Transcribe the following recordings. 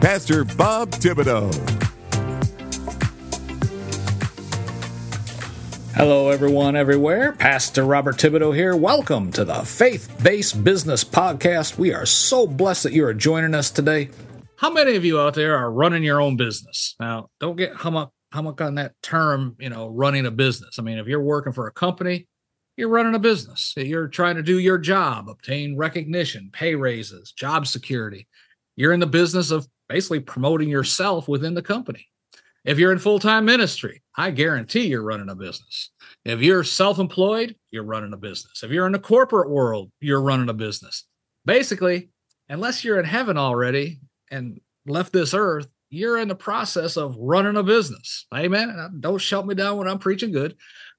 Pastor Bob Thibodeau. Hello, everyone, everywhere. Pastor Robert Thibodeau here. Welcome to the Faith Based Business Podcast. We are so blessed that you are joining us today. How many of you out there are running your own business? Now, don't get hung up, hung up on that term, you know, running a business. I mean, if you're working for a company, you're running a business. You're trying to do your job, obtain recognition, pay raises, job security. You're in the business of basically promoting yourself within the company. If you're in full time ministry, I guarantee you're running a business. If you're self employed, you're running a business. If you're in the corporate world, you're running a business. Basically, unless you're in heaven already and left this earth, you're in the process of running a business. Amen. Don't shut me down when I'm preaching good.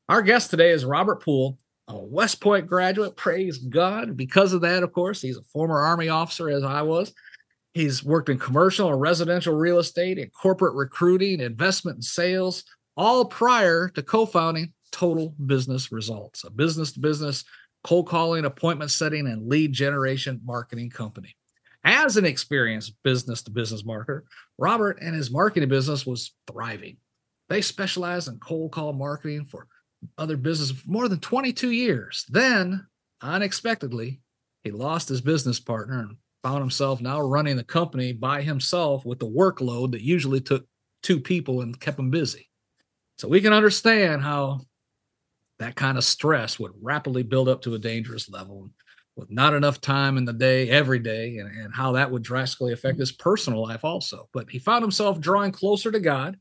Our guest today is Robert Poole a West Point graduate. Praise God. Because of that, of course, he's a former Army officer, as I was. He's worked in commercial and residential real estate, in corporate recruiting, investment and sales, all prior to co founding Total Business Results, a business to business cold calling, appointment setting, and lead generation marketing company. As an experienced business to business marketer, Robert and his marketing business was thriving. They specialized in cold call marketing for other business for more than 22 years. Then, unexpectedly, he lost his business partner and found himself now running the company by himself with the workload that usually took two people and kept him busy. So we can understand how that kind of stress would rapidly build up to a dangerous level with not enough time in the day every day and, and how that would drastically affect his personal life also. But he found himself drawing closer to God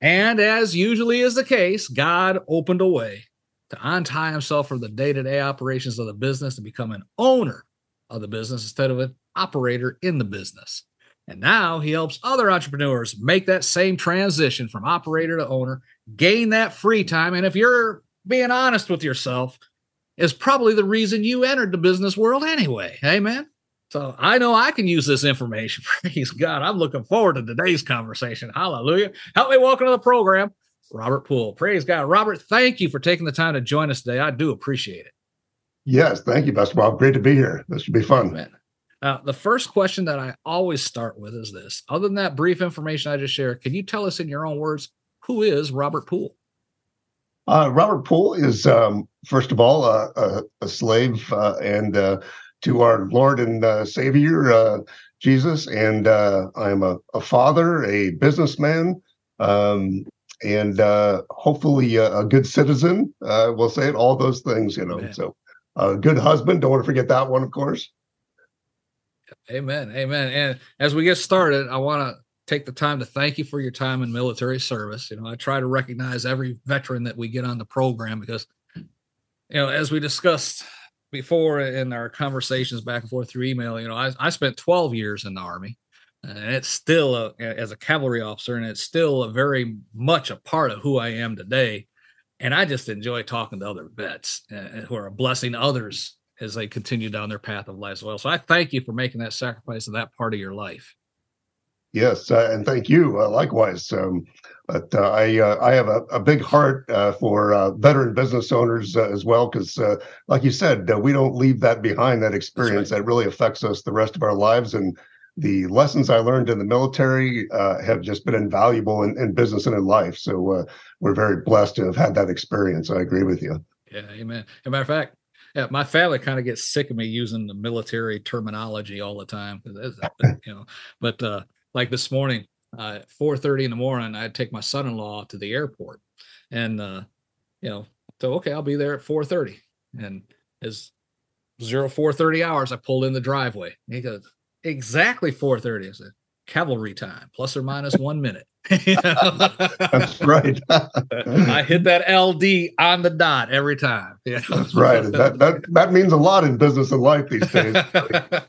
and as usually is the case, God opened a way to untie himself from the day to day operations of the business and become an owner of the business instead of an operator in the business. And now he helps other entrepreneurs make that same transition from operator to owner, gain that free time. And if you're being honest with yourself, is probably the reason you entered the business world anyway. Amen. So I know I can use this information. Praise God. I'm looking forward to today's conversation. Hallelujah. Help me welcome to the program, Robert Poole. Praise God. Robert, thank you for taking the time to join us today. I do appreciate it. Yes, thank you, Pastor Bob. Great to be here. This should be fun. Amen. Now, the first question that I always start with is this. Other than that brief information I just shared, can you tell us in your own words, who is Robert Poole? Uh, Robert Poole is, um, first of all, uh, a, a, slave uh, and uh, to our Lord and uh, Savior uh, Jesus, and uh, I'm a, a, father, a businessman, um, and uh, hopefully a, a, good citizen. Uh, we'll say it, all those things, you know. Amen. So, a good husband. Don't want to forget that one, of course. Amen. Amen. And as we get started, I want to take the time to thank you for your time in military service. You know, I try to recognize every veteran that we get on the program because, you know, as we discussed before in our conversations back and forth through email, you know, I, I spent 12 years in the army and it's still a, as a cavalry officer and it's still a very much a part of who I am today. And I just enjoy talking to other vets uh, who are blessing others as they continue down their path of life as well. So I thank you for making that sacrifice of that part of your life. Yes, uh, and thank you uh, likewise. Um, but uh, I uh, I have a, a big heart uh, for uh, veteran business owners as well because, like you said, we don't leave that behind. That experience right. that really affects us the rest of our lives, and the lessons I learned in the military have just been invaluable in, in, business and in life. So we're very blessed to have had that experience. I agree with you. Yeah, amen. As a matter of fact, yeah, my family kind of gets sick of me using the military terminology all the time. You know, but uh, like this morning, uh, 4:30 in the morning, I had to take my son-in-law to the airport, and uh, you know, so okay, I'll be there at 4:30, and as zero 4:30 hours, I pulled in the driveway. he goes, exactly 4:30. I said, cavalry time, plus or minus one minute. That's right. I hit that LD on the dot every time. Yeah. That's right. That that that means a lot in business and life these days.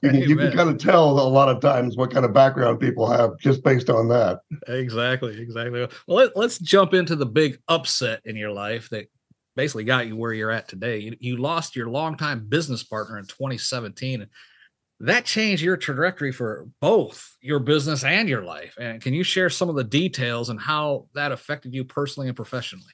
You can, you can kind of tell a lot of times what kind of background people have just based on that. Exactly. Exactly. Well, let, let's jump into the big upset in your life that basically got you where you're at today. You, you lost your longtime business partner in 2017 that changed your trajectory for both your business and your life. And can you share some of the details and how that affected you personally and professionally?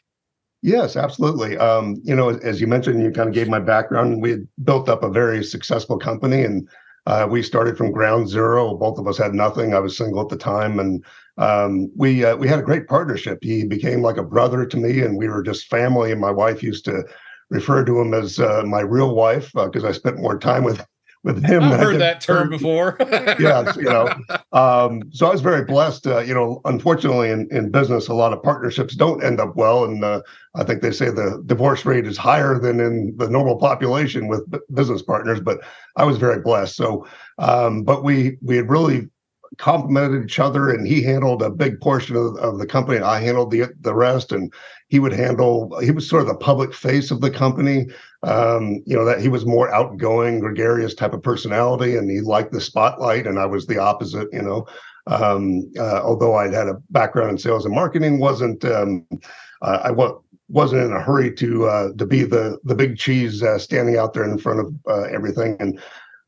Yes, absolutely. Um, you know, as you mentioned, you kind of gave my background. We had built up a very successful company, and uh, we started from ground zero. Both of us had nothing. I was single at the time, and um, we uh, we had a great partnership. He became like a brother to me, and we were just family. And my wife used to refer to him as uh, my real wife because uh, I spent more time with with him. I've heard that term before. yes, you know. Um, so I was very blessed. Uh, you know, unfortunately, in, in business, a lot of partnerships don't end up well, and uh, I think they say the divorce rate is higher than in the normal population with business partners. But I was very blessed. So, um, but we we had really complemented each other and he handled a big portion of, of, the company and i handled the the rest and he would handle he was sort of the public face of the company. Um, you know that he was more outgoing gregarious type of personality and he liked the spotlight and i was the opposite you know. Um, uh, although i'd had a background in sales and marketing wasn't um, uh, i was wasn't in a hurry to uh, to be the the big cheese uh, standing out there in front of uh, everything and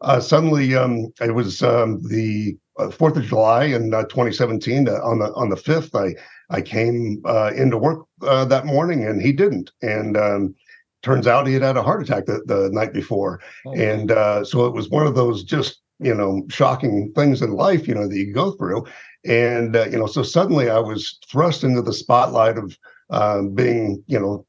uh, suddenly um, it was um, the uh, Fourth of July in uh, 2017 uh, on the on the fifth. I I came uh, into work uh, that morning and he didn't, and um, turns out he had had a heart attack the, the night before, oh, and so it was one of those just you know shocking things in life you know that you go through, and you know so suddenly I was thrust into the spotlight of. Um, being, you know,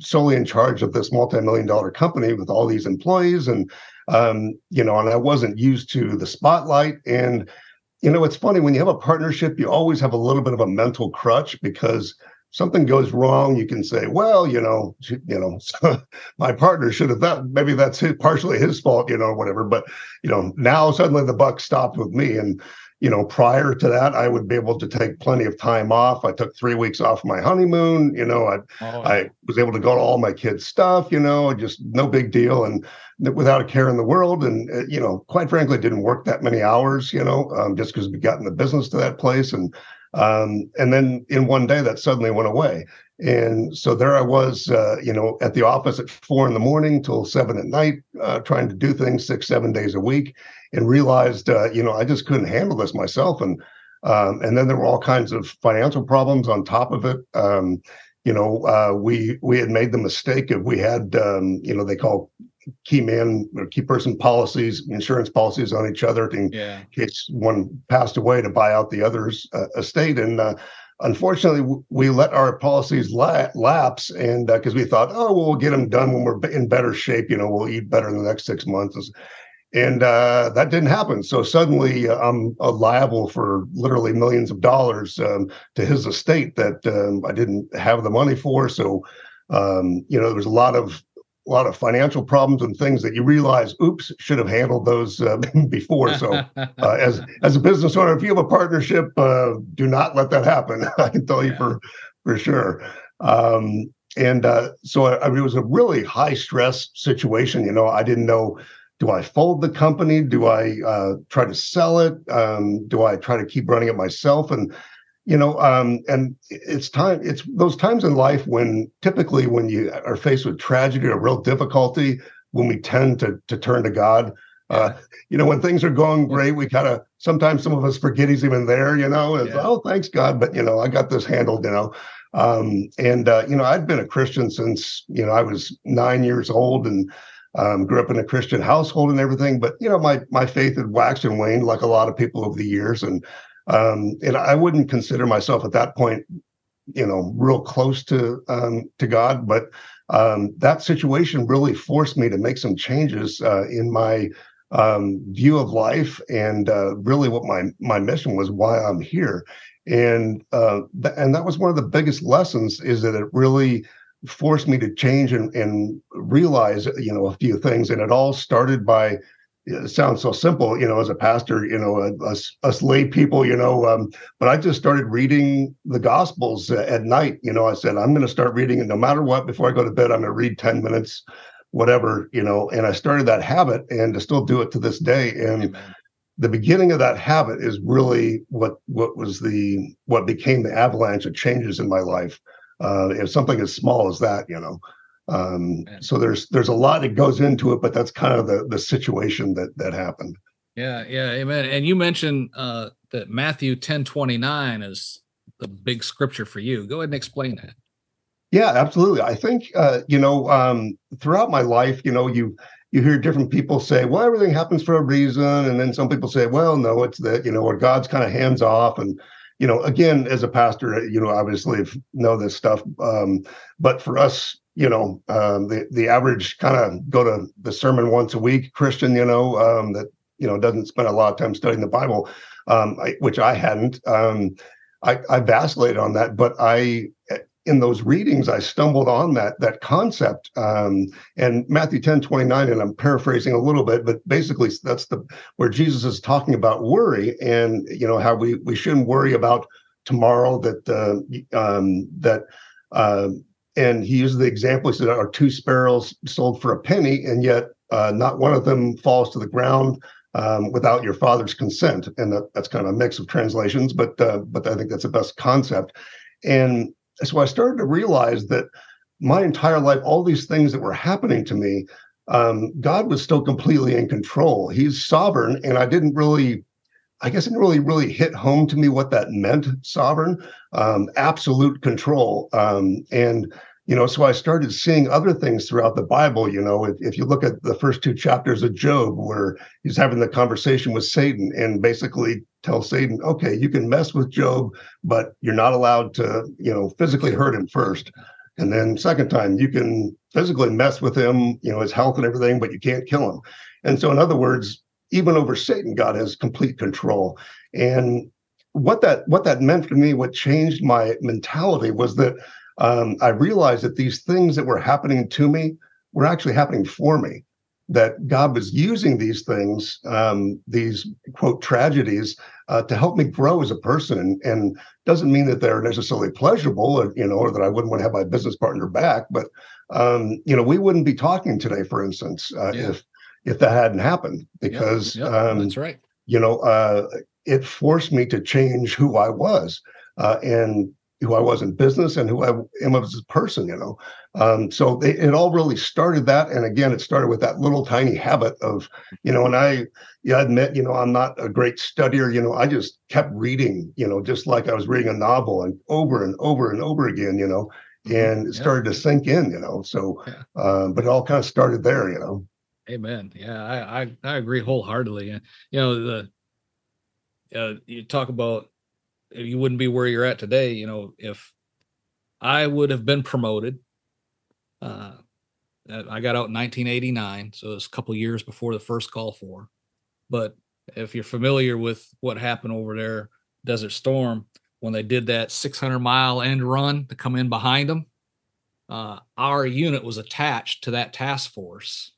solely in charge of this multi-million dollar company with all these employees and um, you know, and I wasn't used to the spotlight. And, you know, it's funny when you have a partnership, you always have a little bit of a mental crutch because something goes wrong, you can say, well, you know, you know, my partner should have that. Maybe that's his, partially his fault, you know, whatever. But you know, now suddenly the buck stopped with me, and you know, prior to that, I would be able to take plenty of time off. I took three weeks off my honeymoon. You know, I oh. I was able to go to all my kids' stuff. You know, just no big deal, and without a care in the world. And uh, you know, quite frankly, didn't work that many hours. You know, um, just because we got in the business to that place, and um, and then in one day that suddenly went away. And so there I was, uh, you know, at the office at four in the morning till seven at night, uh, trying to do things six, seven days a week and realized, uh, you know, I just couldn't handle this myself. And um, and then there were all kinds of financial problems on top of it. Um, you know, uh, we we had made the mistake of we had, um, you know, they call key man or key person policies, insurance policies on each other in yeah. case one passed away to buy out the other's uh, estate. And uh, unfortunately, we let our policies la- lapse, and because uh, we thought, oh, well, we'll get them done when we're in better shape. You know, we'll eat better in the next six months and uh, that didn't happen. So suddenly, uh, I'm uh, liable for literally millions of dollars um, to his estate that um, I didn't have the money for. So, um, you know, there was a lot of a lot of financial problems and things that you realize, oops, should have handled those uh, before. So, uh, as as a business owner, if you have a partnership, uh, do not let that happen. I can tell you yeah. for for sure. Um, and so, I, I mean, it was a really high stress situation. You know, I didn't know do I fold the company? Do I uh, try to sell it? Um, do I try to keep running it myself? And you know, um, and it's time. It's those times in life when typically when you are faced with tragedy or real difficulty, when we tend to to turn to God. Uh, you know, when things are going great, we kind of sometimes some of us forget He's even there. You know, yeah. oh, thanks God, but you know, I got this handled. You know, um, and uh, you know, I'd been a Christian since you know I was nine years old, and um, grew up in a Christian household and everything, but you know, my my faith had waxed and waned like a lot of people over the years, and um, and I wouldn't consider myself at that point, you know, real close to um, to God, but um, that situation really forced me to make some changes uh, in my um, view of life and uh, really what my my mission was, why I'm here, and uh, th- and that was one of the biggest lessons is that it really forced me to change and, and realize you know a few things. And it all started by it sounds so simple, you know, as a pastor, you know, us, us lay people, you know, um, but I just started reading the Gospels at night. You know, I said, I'm going to start reading it no matter what. Before I go to bed, I'm going to read 10 minutes, whatever, you know, and I started that habit and to still do it to this day. And Amen. the beginning of that habit is really what, what was the, what became the avalanche of changes in my life. Uh, if something as small as that, you know, um, so there's there's a lot that goes into it, but that's kind of the the situation that that happened. Yeah, yeah, amen. And you mentioned uh, that Matthew ten twenty nine is the big scripture for you. Go ahead and explain that. Yeah, absolutely. I think uh, you know um, throughout my life, you know, you you hear different people say, "Well, everything happens for a reason," and then some people say, "Well, no, it's that you know, or God's kind of hands off." And you know, again, as a pastor, you know, obviously know this stuff, um, but for us you know, um, the the average kind of go to the sermon once a week Christian, you know, um, that you know doesn't spend a lot of time studying the Bible, um, I, which I hadn't. Um, I, I vacillated on that, but I in those readings I stumbled on that that concept. Um, and Matthew 10, 29, and I'm paraphrasing a little bit, but basically that's the where Jesus is talking about worry and you know how we we shouldn't worry about tomorrow that uh, um, that uh, and he used the example. He said, "Are two sparrows sold for a penny, and yet uh, not one of them falls to the ground um, without your father's consent?" And that, that's kind of a mix of translations, but uh, but I think that's the best concept. And so I started to realize that my entire life, all these things that were happening to me, um, God was still completely in control. He's sovereign, and I didn't really I guess it really, really hit home to me what that meant sovereign, um, absolute control. Um, and, you know, so I started seeing other things throughout the Bible. You know, if, if you look at the first two chapters of Job, where he's having the conversation with Satan and basically tells Satan, okay, you can mess with Job, but you're not allowed to, you know, physically hurt him first. And then second time, you can physically mess with him, you know, his health and everything, but you can't kill him. And so, in other words, even over Satan, God has complete control. And what that what that meant for me, what changed my mentality was that um, I realized that these things that were happening to me were actually happening for me. That God was using these things, um, these quote tragedies, uh, to help me grow as a person, and, doesn't mean that they're necessarily pleasurable, or you know, or that I wouldn't want to have my business partner back. But um, you know, we wouldn't be talking today, for instance, uh, yeah. if if that hadn't happened because yep, yep, um, that's right you know uh, it forced me to change who i was uh, and who i was in business and who i am as a person you know um, so it, it, all really started that and again it started with that little tiny habit of you know and i yeah, I admit you know i'm not a great studier you know i just kept reading you know just like i was reading a novel and over and over and over again you know mm-hmm. and it started yeah. to sink in you know so yeah. uh, but it all kind of started there you know Amen. Yeah, I I, I agree wholeheartedly. And you know the uh, you talk about you wouldn't be where you're at today. You know, if I would have been promoted, uh, I got out in 1989, so it's a couple years before the first Gulf War. But if you're familiar with what happened over there, Desert Storm, when they did that 600 mile end run to come in behind them, uh, our unit was attached to that task force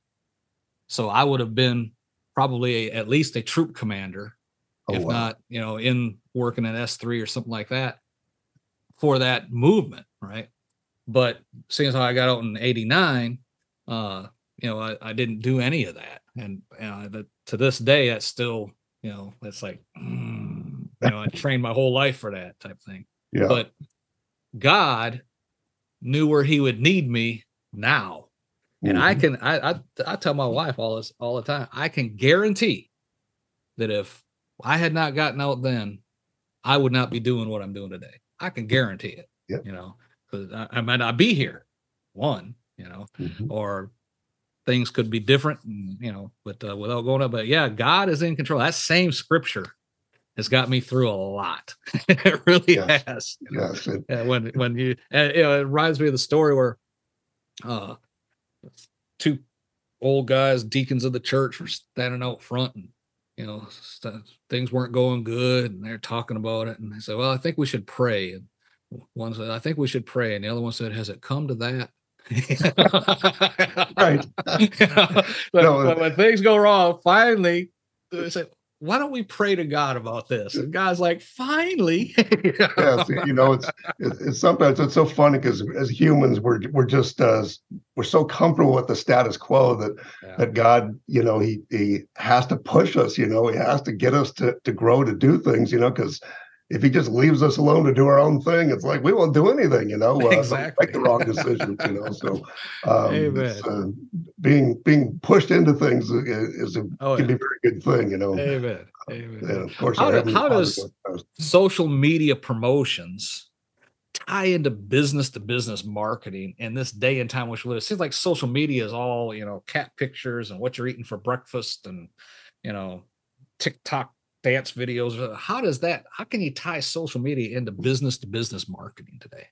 so I would have been probably a, at least a troop commander, oh, if wow. not, you know, in working at S3 or something like that for that movement, right? But seeing as how I got out in 89, uh, you know, I, I didn't do any of that. And uh, the, to this day, that's still, you know, it's like, mm, you know, I trained my whole life for that type thing. Yeah. But God knew where he would need me now and mm-hmm. I can I, I I tell my wife all this all the time. I can guarantee that if I had not gotten out then, I would not be doing what I'm doing today. I can guarantee it. Yep. You know, because I, I, might not be here. One, you know, mm-hmm. or things could be different. You know, but uh, without going up, but yeah, God is in control. That same scripture has got me through a lot. it really yes. has. Yes. It, when when you, and, you know, it reminds me of the story where uh two old guys, deacons of the church, were standing out front, and you know st- things weren't going good, and they're talking about it. And they said, "Well, I think we should pray." And one said, "I think we should pray," and the other one said, "Has it come to that?" right. but no, when, when, things go wrong, finally, they say, why don't we pray to God about this? And God's like, finally. yes, you know, it's, it's sometimes it's so funny because as humans, we're we're just uh, we're so comfortable with the status quo that yeah. that God, you know, he he has to push us. You know, he has to get us to to grow to do things. You know, because if he just leaves us alone to do our own thing, it's like we won't do anything, you know. Uh, exactly. Make the wrong decisions, you know. So, um, uh, being being pushed into things is, a oh, can yeah. be a very good thing, you know. Amen. Amen. And of course, how, do, how does social media promotions tie into business to business marketing in this day and time which we live? It seems like social media is all you know, cat pictures and what you're eating for breakfast, and you know, TikTok dance videos. How does that? How can you tie social media into business to business marketing today?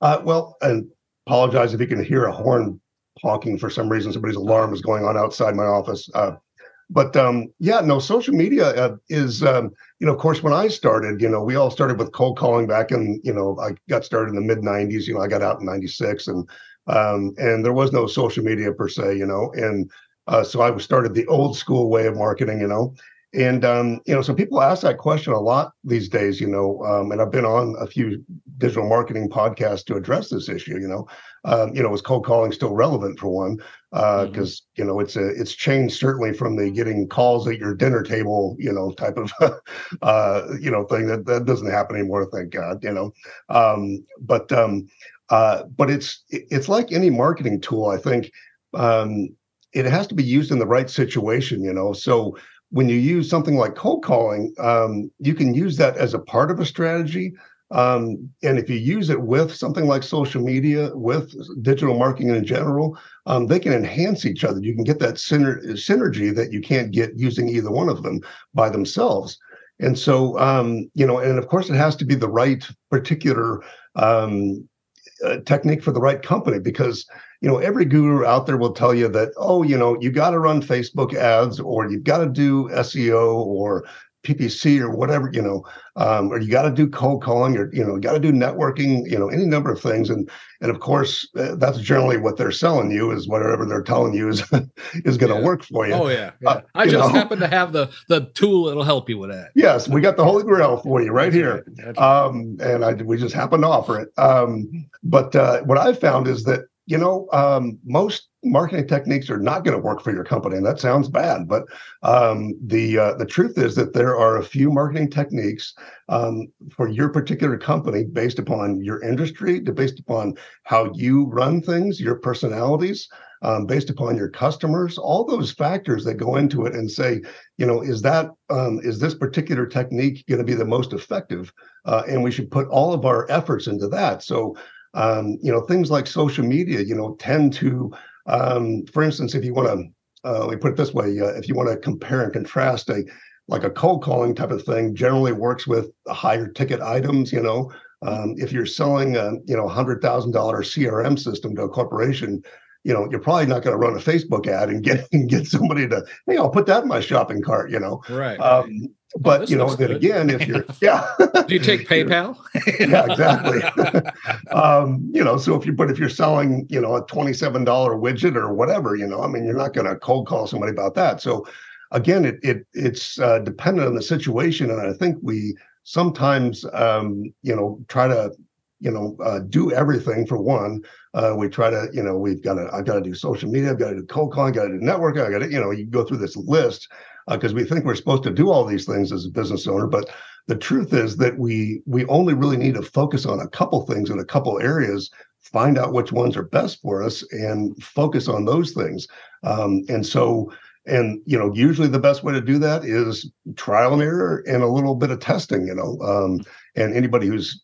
Uh, well, and apologize if you can hear a horn honking for some reason. Somebody's alarm is going on outside my office. Uh, but um, yeah, no, social media uh, is, um, you know, of course, when I started, you know, we all started with cold calling back in, you know, I got started in the mid 90s. You know, I got out in 96 and, um, and there was no social media per se, you know, and uh, so I started the old school way of marketing, you know, and um, you know, so people ask that question a lot these days, you know, um, and I've been on a few digital marketing podcasts to address this issue. You know, um, you know, is cold calling still relevant for one? Because uh, mm-hmm. you know, it's a it's changed certainly from the getting calls at your dinner table, you know, type of uh, you know thing that that doesn't happen anymore. Thank God, you know. Um, but um, uh, but it's it's like any marketing tool. I think um, it has to be used in the right situation. You know, so when you use something like cold calling, um, you can use that as a part of a strategy. Um, and if you use it with something like social media, with digital marketing in general, um, they can enhance each other. You can get that syner- synergy that you can't get using either one of them by themselves. And so, um, you know, and of course, it has to be the right particular um, uh, technique for the right company because you know, every guru out there will tell you that, oh, you know, you got to run Facebook ads or you've got to do SEO or PPC or whatever, you know, um, or you got to do cold calling or, you know, you got to do networking, you know, any number of things. And, and of course, uh, that's generally what they're selling you is whatever they're telling you is, is going to yeah. work for you. Oh yeah. yeah. Uh, I just know. happen to have the, the tool that'll help you with that. Yes. We got the Holy Grail for you right here. Um, and I, we just happen to offer it. Um, but uh, what I've found is that you know, um, most marketing techniques are not going to work for your company, and that sounds bad. But um, the uh, the truth is that there are a few marketing techniques um, for your particular company based upon your industry, based upon how you run things, your personalities, um, based upon your customers, all those factors that go into it, and say, you know, is that um, is this particular technique going to be the most effective? Uh, and we should put all of our efforts into that. So um, you know, things like social media, you know, tend to, um, for instance, if you want to, uh, let me put it this way, uh, if you want to compare and contrast a like a cold calling type of thing, generally works with higher ticket items. You know, um, if you're selling a you know hundred thousand dollar CRM system to a corporation, you know, you're probably not going to run a Facebook ad and get and get somebody to, hey, I'll put that in my shopping cart. You know, right. Um, but oh, you know, then again, if you're, yeah, do you take PayPal? yeah, exactly. um, you know, so if you, but if you're selling, you know, a twenty-seven dollar widget or whatever, you know, I mean, you're not going to cold call somebody about that. So, again, it it it's uh, dependent on the situation, and I think we sometimes, um, you know, try to, you know, uh, do everything for one. Uh, we try to, you know, we've got to, I've got to do social media, I've got to do cold calling, got to do networking, I got to, you know, you go through this list because uh, we think we're supposed to do all these things as a business owner but the truth is that we we only really need to focus on a couple things in a couple areas find out which ones are best for us and focus on those things. Um, and so and you know usually the best way to do that is trial and error and a little bit of testing you know um, and anybody who's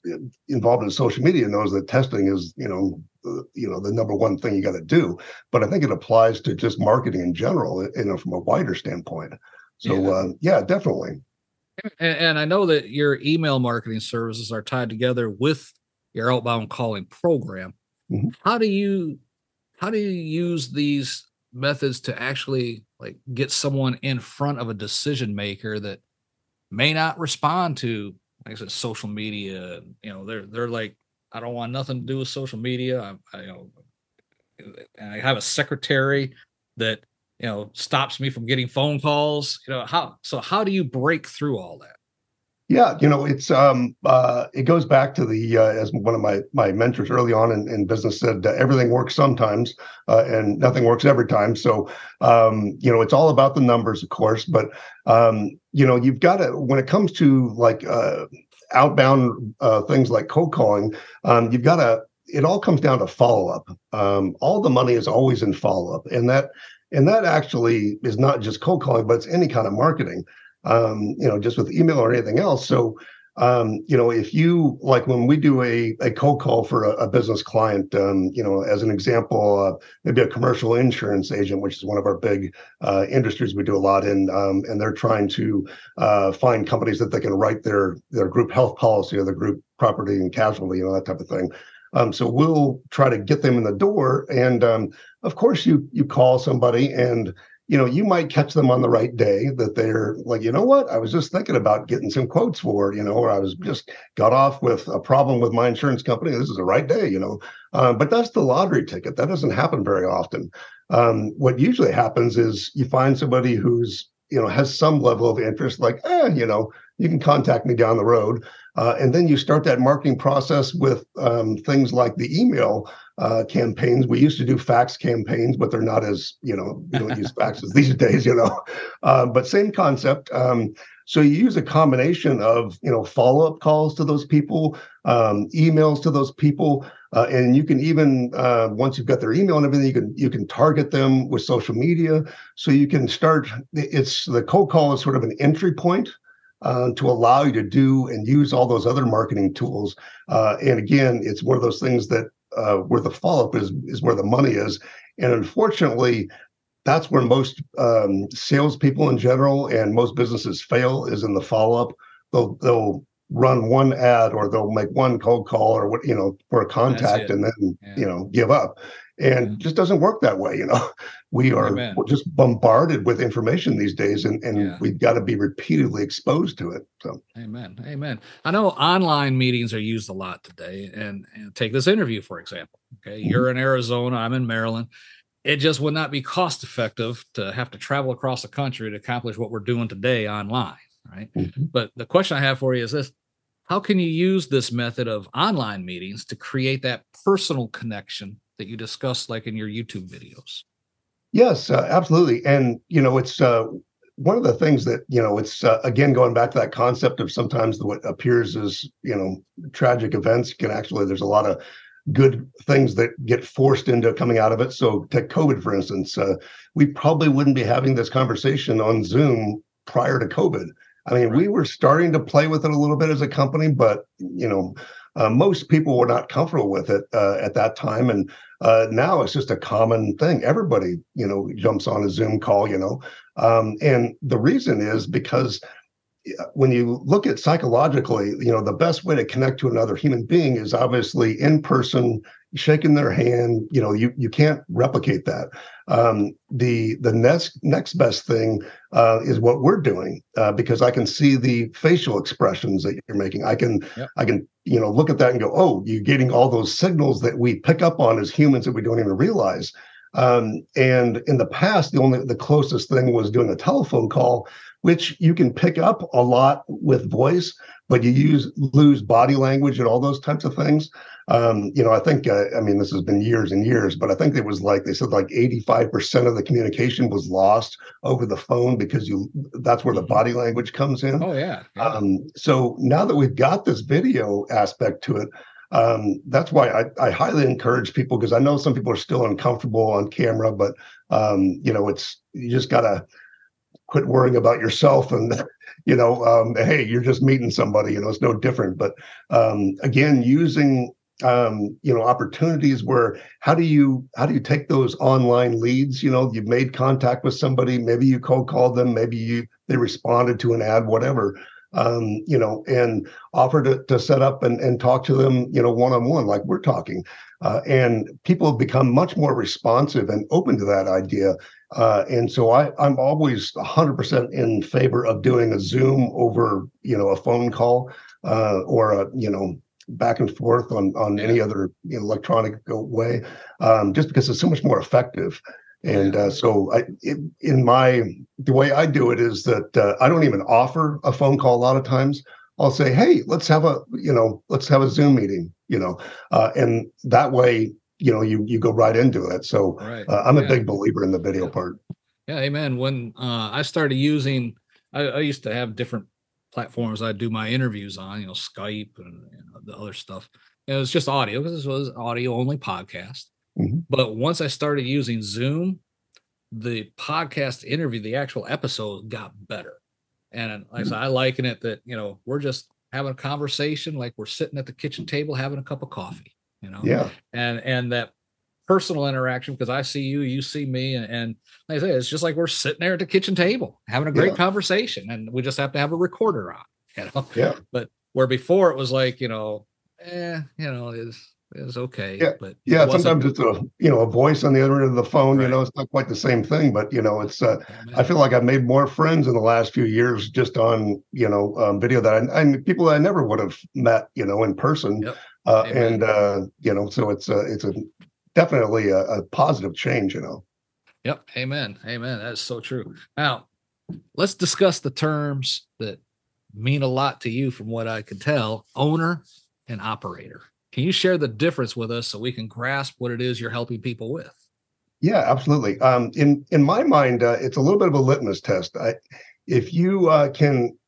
involved in social media knows that testing is you know uh, you know the number one thing you got to do. But i think it applies to just marketing in general you know from a wider standpoint. So yeah, uh, yeah definitely. And, and, i know that your email marketing services are tied together with your outbound calling program. Mm-hmm. how do you how do you use these methods to actually like get someone in front of a decision maker that may not respond to like I said, social media. You know, they're they're like I don't want nothing to do with social media. I, I you know, I have a secretary that you know stops me from getting phone calls. You know how so how do you break through all that? Yeah, you know, it's um uh it goes back to the uh, as one of my my mentors early on in, in business said uh, everything works sometimes uh, and nothing works every time. So um you know, it's all about the numbers of course, but um you know, you've got to when it comes to like uh outbound uh things like cold calling, um you've got to it all comes down to follow up. Um all the money is always in follow up and that and that actually is not just cold calling, but it's any kind of marketing um, you know, just with email or anything else. So, um, you know, if you like when we do a, a cold call for a, a business client, um, you know, as an example, uh, maybe a commercial insurance agent, which is one of our big uh, industries we do a lot in, um, and they're trying to uh, find companies that they can write their their group health policy or the group property and casualty, you know, that type of thing. Um, so we'll try to get them in the door, and um, of course, you you call somebody and you know, you might catch them on the right day that they're like, you know what, I was just thinking about getting some quotes for, you know, or I was just got off with a problem with my insurance company. This is the right day, you know. Uh, but that's the lottery ticket. That doesn't happen very often. Um, what usually happens is you find somebody who's, you know, has some level of interest, like, eh, you know, you can contact me down the road. Uh, and then you start that marketing process with um, things like the email uh, campaigns. We used to do fax campaigns, but they're not as you know you don't use faxes these days, you know. Uh, but same concept. Um, so you use a combination of you know follow up calls to those people, um, emails to those people, uh, and you can even uh, once you've got their email and everything, you can you can target them with social media. So you can start. It's the cold call is sort of an entry point uh, to allow you to do and use all those other marketing tools. Uh, and again, it's one of those things that uh, where the follow up is is where the money is, and unfortunately, that's where most um, salespeople in general and most businesses fail is in the follow up. They'll they'll run one ad or they'll make one cold call or what you know for a contact and then yeah. you know give up and yeah. just doesn't work that way you know we are just bombarded with information these days and, and yeah. we've got to be repeatedly exposed to it so amen amen i know online meetings are used a lot today and, and take this interview for example okay mm-hmm. you're in arizona i'm in maryland it just would not be cost effective to have to travel across the country to accomplish what we're doing today online right mm-hmm. but the question i have for you is this how can you use this method of online meetings to create that personal connection that you discuss like in your youtube videos Yes, uh, absolutely. And, you know, it's uh, one of the things that, you know, it's uh, again going back to that concept of sometimes what appears as, you know, tragic events can actually, there's a lot of good things that get forced into coming out of it. So, take COVID, for instance, uh, we probably wouldn't be having this conversation on Zoom prior to COVID. I mean, right. we were starting to play with it a little bit as a company, but, you know, uh, most people were not comfortable with it uh, at that time, and uh, now it's just a common thing. Everybody, you know, jumps on a Zoom call, you know, um, and the reason is because when you look at psychologically, you know, the best way to connect to another human being is obviously in person, shaking their hand. You know, you you can't replicate that. Um, the the next next best thing uh, is what we're doing uh, because I can see the facial expressions that you're making. I can yep. I can you know look at that and go, oh, you're getting all those signals that we pick up on as humans that we don't even realize. Um, and in the past, the only the closest thing was doing a telephone call, which you can pick up a lot with voice, but you use lose body language and all those types of things. Um, you know, I think uh, I mean this has been years and years, but I think it was like they said like 85% of the communication was lost over the phone because you that's where the mm-hmm. body language comes in. Oh yeah. yeah. Um, so now that we've got this video aspect to it, um, that's why I, I, highly encourage people because I know some people are still uncomfortable on camera, but um, you know, it's you just gotta quit worrying about yourself and you know um, hey you're just meeting somebody you know it's no different. But um, again using um, you know opportunities where how do you how do you take those online leads? You know you've made contact with somebody maybe you cold called them maybe you they responded to an ad whatever um, you know and offer to, to set up and, and talk to them you know one-on-one like we're talking. Uh, and people have become much more responsive and open to that idea uh, and so I, I'm always 100% in favor of doing a Zoom over, you know, a phone call uh, or a, you know, back and forth on on any other electronic way, um, just because it's so much more effective. And uh, so, I, it, in my the way I do it is that uh, I don't even offer a phone call a lot of times. I'll say, "Hey, let's have a you know, let's have a Zoom meeting," you know, uh, and that way, you know, you you go right into it. So right. Uh, I'm a big believer in the video part. Yeah, amen. When uh, I started using, I, I, used to have different platforms I'd do my interviews on, you know, Skype and you know, the other stuff. it was just audio because this was audio only podcast. Mm-hmm. But once I started using Zoom, the podcast interview, the actual episode got better. And like. I, I liken it that, you know, we're just having a conversation like we're sitting at the kitchen table having a cup of coffee, you know? Yeah. And and that personal interaction because I see you, you see me, and, and, like I say, it's just like we're sitting there at the kitchen table having a great yeah. conversation, and we just have to have a recorder on, you know. Yeah. But where before it was like, you know, eh, you know, is is okay. Yeah. But yeah, it sometimes it's a you know a voice on the other end of the phone. Right. You know, it's not quite the same thing, but you know, it's. Uh, I feel like I've made more friends in the last few years just on you know um, video that I, I people that I never would have met you know in person. Yep. Uh, and uh, you know, so it's a it's a definitely a, a positive change. You know. Yep. Amen. Amen. That's so true. Now, let's discuss the terms that mean a lot to you from what I can tell owner and operator. Can you share the difference with us so we can grasp what it is you're helping people with? Yeah, absolutely. Um, in in my mind, uh, it's a little bit of a litmus test. I, if you uh, can,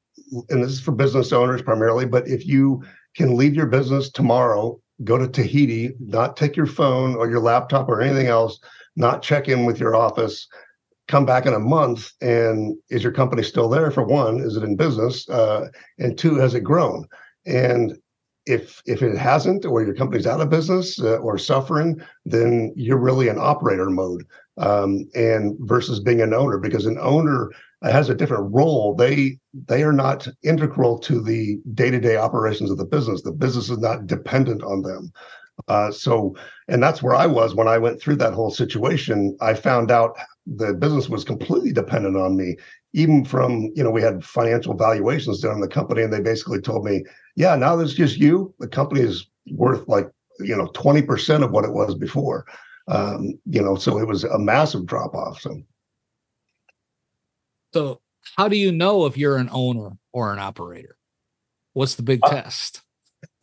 and this is for business owners primarily, but if you can leave your business tomorrow, go to Tahiti, not take your phone or your laptop or anything else, not check in with your office, come back in a month, and is your company still there? For one, is it in business? Uh, and two, has it grown? And if if it hasn't or your company's out of business uh, or suffering then you're really in operator mode um, and versus being an owner because an owner has a different role they they are not integral to the day-to-day operations of the business. The business is not dependent on them. Uh, so and that's where i was when i went through that whole situation. I found out the business was completely dependent on me even from you know we had financial valuations done on the company and they basically told me yeah now there's just you. The company is worth like you know 20% of what it was before. Um, you know so it was a massive drop off so so how do you know if you're an owner or an operator? What's the big uh, test?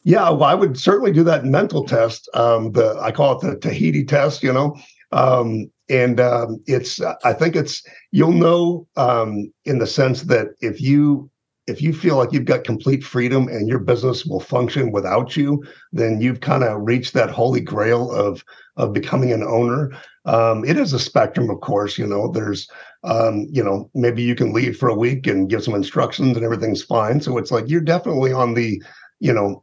yeah well i would certainly do that mental test um, the i call it the tahiti test you know? Um, and um, it's i think it's you'll know um, in the sense that if you if you feel like you've got complete freedom and your business will function without you then you've kind of reached that holy grail of of becoming an owner. Um, it is a spectrum of course you know? There's um, you know maybe you can leave for a week and give some instructions and everything's fine. So it's like you're definitely on the you know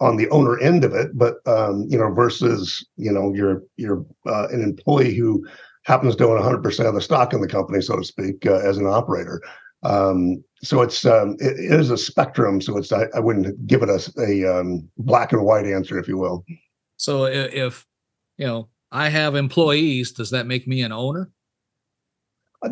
on the owner end of it but um, you know versus you know you're you're uh, an employee who happens to own 100% of the stock in the company so to speak uh, as an operator. Um, so it's um, it, it is a spectrum so it's i, I wouldn't give it a, a um, black and white answer if you will. So if you know i have employees does that make me an owner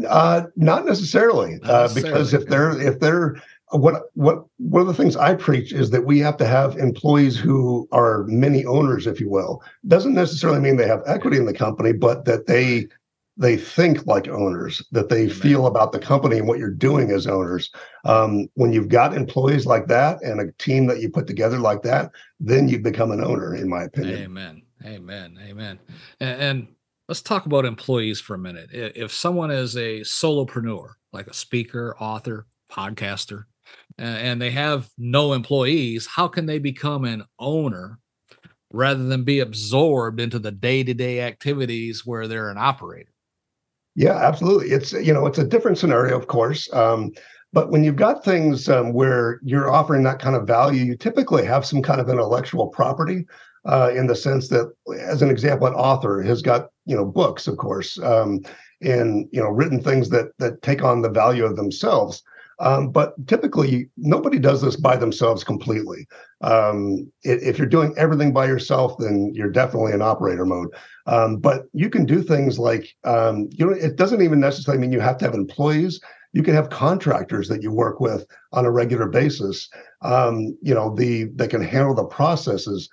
uh, not necessarily, not uh, because if they're if they're what what one of the things I preach is that we have to have employees who are many owners, if you will. Doesn't necessarily mean they have equity in the company, but that they they think like owners, that they Amen. feel about the company and what you're doing as owners. Um, when you've got employees like that and a team that you put together like that, then you become an owner, in my opinion. Amen. Amen. Amen. And, and let's talk about employees for a minute. If someone is a solopreneur, like a speaker, author, podcaster, and they have no employees, how can they become an owner rather than be absorbed into the day-to-day activities where they're an operator? Yeah, absolutely. It's you know it's a different scenario, of course. Um, but when you've got things um, where you're offering that kind of value, you typically have some kind of intellectual property uh, in the sense that, as an example, an author has got you know books, of course, um, and you know written things that that take on the value of themselves. Um, but typically, nobody does this by themselves completely. Um, if you're doing everything by yourself, then you're definitely in operator mode. Um, but you can do things like, um, you know, it doesn't even necessarily mean you have to have employees. You can have contractors that you work with on a regular basis. Um, you know, the that can handle the processes.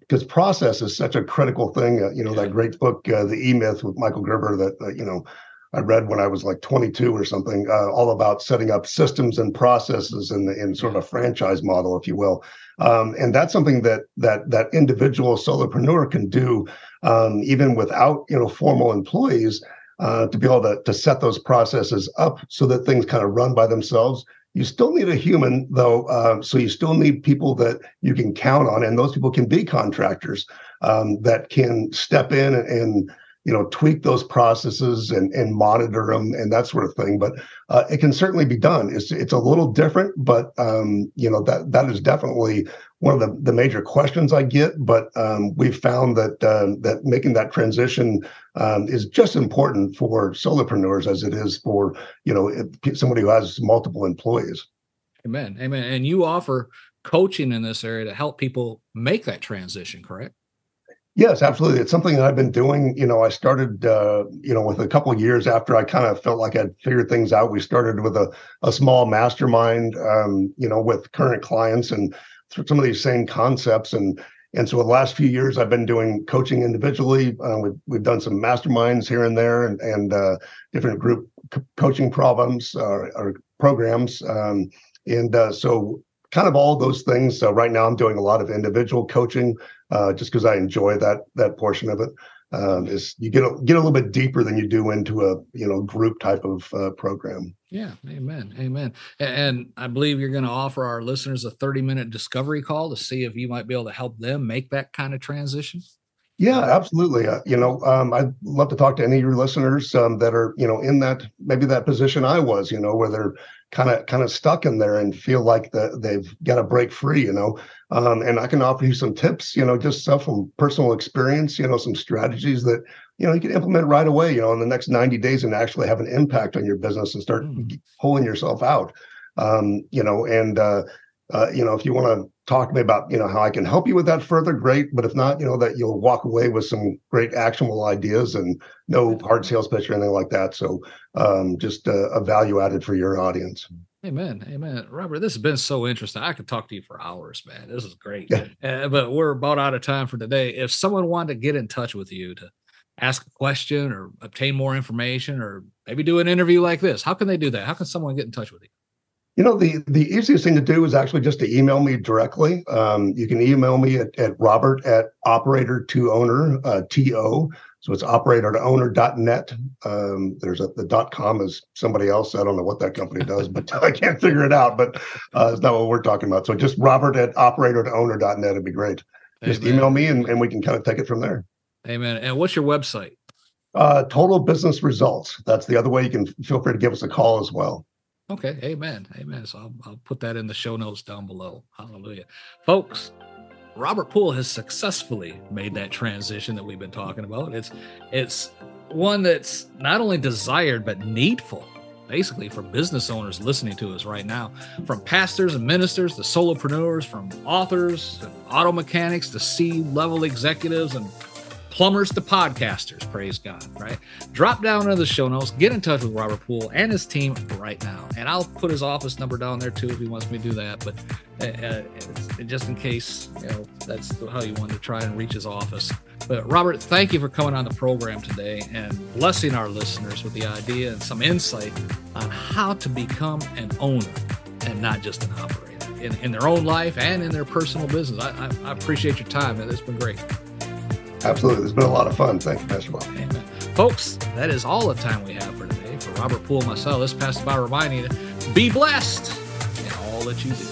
Because process is such a critical thing. Uh, you know, that great book, uh, The E Myth, with Michael Gerber, that uh, you know I read when I was like 22 or something, uh, all about setting up systems and processes in, the, in sort of a franchise model, if you will. Um, and that's something that that that individual solopreneur can do um, even without you know formal employees uh, to be able to, to set those processes up so that things kind of run by themselves. You still need a human though, uh, so you still need people that you can count on, and those people can be contractors um, that can step in and, and you know tweak those processes and and monitor them and that sort of thing but uh, it can certainly be done. It's it's a little different but um, you know that that is definitely one of the, the major questions I get but um, we've found that uh, that making that transition um, is just important for solopreneurs as it is for you know somebody who has multiple employees. Amen amen and you offer coaching in this area to help people make that transition correct Yes, absolutely. It's something that I've been doing. You know, I started, uh, you know, with a couple of years after I kind of felt like I'd figured things out. We started with a, a small mastermind, um, you know, with current clients and some of these same concepts. And and so the last few years, I've been doing coaching individually. Uh, we've we've done some masterminds here and there, and and uh, different group co- coaching problems or, or programs. Um, and uh, so kind of all those things. So right now I'm doing a lot of individual coaching uh, just because I enjoy that that portion of it. Um, is you get a, get a little bit deeper than you do into a you know group type of uh, program. Yeah, amen, amen. And I believe you're going to offer our listeners a 30 minute discovery call to see if you might be able to help them make that kind of transition. Yeah, absolutely. Uh, you know, um, I'd love to talk to any of your listeners um, that are, you know, in that maybe that position I was, you know, where they're kind of kind of stuck in there and feel like that they've got to break free, you know. Um, and I can offer you some tips, you know, just stuff from personal experience, you know, some strategies that you know you can implement right away, you know, in the next ninety days and actually have an impact on your business and start mm. pulling yourself out. Um, you know, and uh, uh, you know, if you want to talk to me about, you know, how I can help you with that further, great. But if not, you know, that you'll walk away with some great actionable ideas and no hard sales pitch or anything like that. So um, just uh, a value added for your audience. Amen. Amen. Robert, this has been so interesting. I could talk to you for hours, man. This is great. Yeah. Uh, but we're about out of time for today. If someone wanted to get in touch with you to ask a question or obtain more information or maybe do an interview like this, how can they do that? How can someone get in touch with you? You know, the the easiest thing to do is actually just to email me directly. Um, you can email me at, at robert at operator to owner, uh, TO. So it's operator to owner.net. Um, there's a, the dot com is somebody else. I don't know what that company does, but I can't figure it out. But uh, it's not what we're talking about. So just robert at operator to owner.net would be great. Just email me and, and we can kind of take it from there. Amen. And what's your website? Uh, total business results. That's the other way you can feel free to give us a call as well. Okay, amen, amen. So I'll, I'll put that in the show notes down below. Hallelujah, folks. Robert Poole has successfully made that transition that we've been talking about. It's it's one that's not only desired but needful basically for business owners listening to us right now from pastors and ministers to solopreneurs from authors to auto mechanics to c level executives and plumbers to podcasters. Praise God, right? Drop down into the show notes, get in touch with Robert Poole and his team right now. And I'll put his office number down there too if he wants me to do that. But uh, uh just in case, you know, that's how you want to try and reach his office. But Robert, thank you for coming on the program today and blessing our listeners with the idea and some insight on how to become an owner and not just an operator in, in their own life and in their personal business. I, I, I appreciate your time. and It's been great. Absolutely. It's been a lot of fun. Thank you, Pastor Bob. Amen. Folks, that is all the time we have for today. For Robert Poole and myself, this Pastor Bob reminding you to be blessed in all that you do.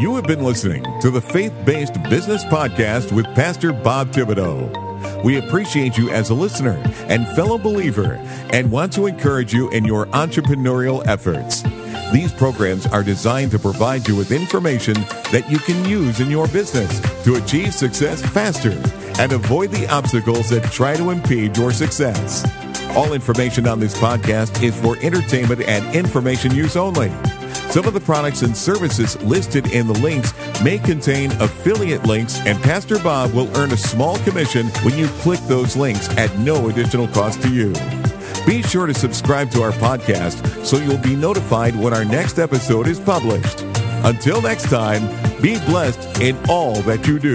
You have been listening to the Faith Based Business Podcast with Pastor Bob Thibodeau. We appreciate you as a listener and fellow believer and want to encourage you in your entrepreneurial efforts. These programs are designed to provide you with information that you can use in your business to achieve success faster and avoid the obstacles that try to impede your success. All information on this podcast is for entertainment and information use only. Some of the products and services listed in the links may contain affiliate links, and Pastor Bob will earn a small commission when you click those links at no additional cost to you. Be sure to subscribe to our podcast so you'll be notified when our next episode is published. Until next time, be blessed in all that you do.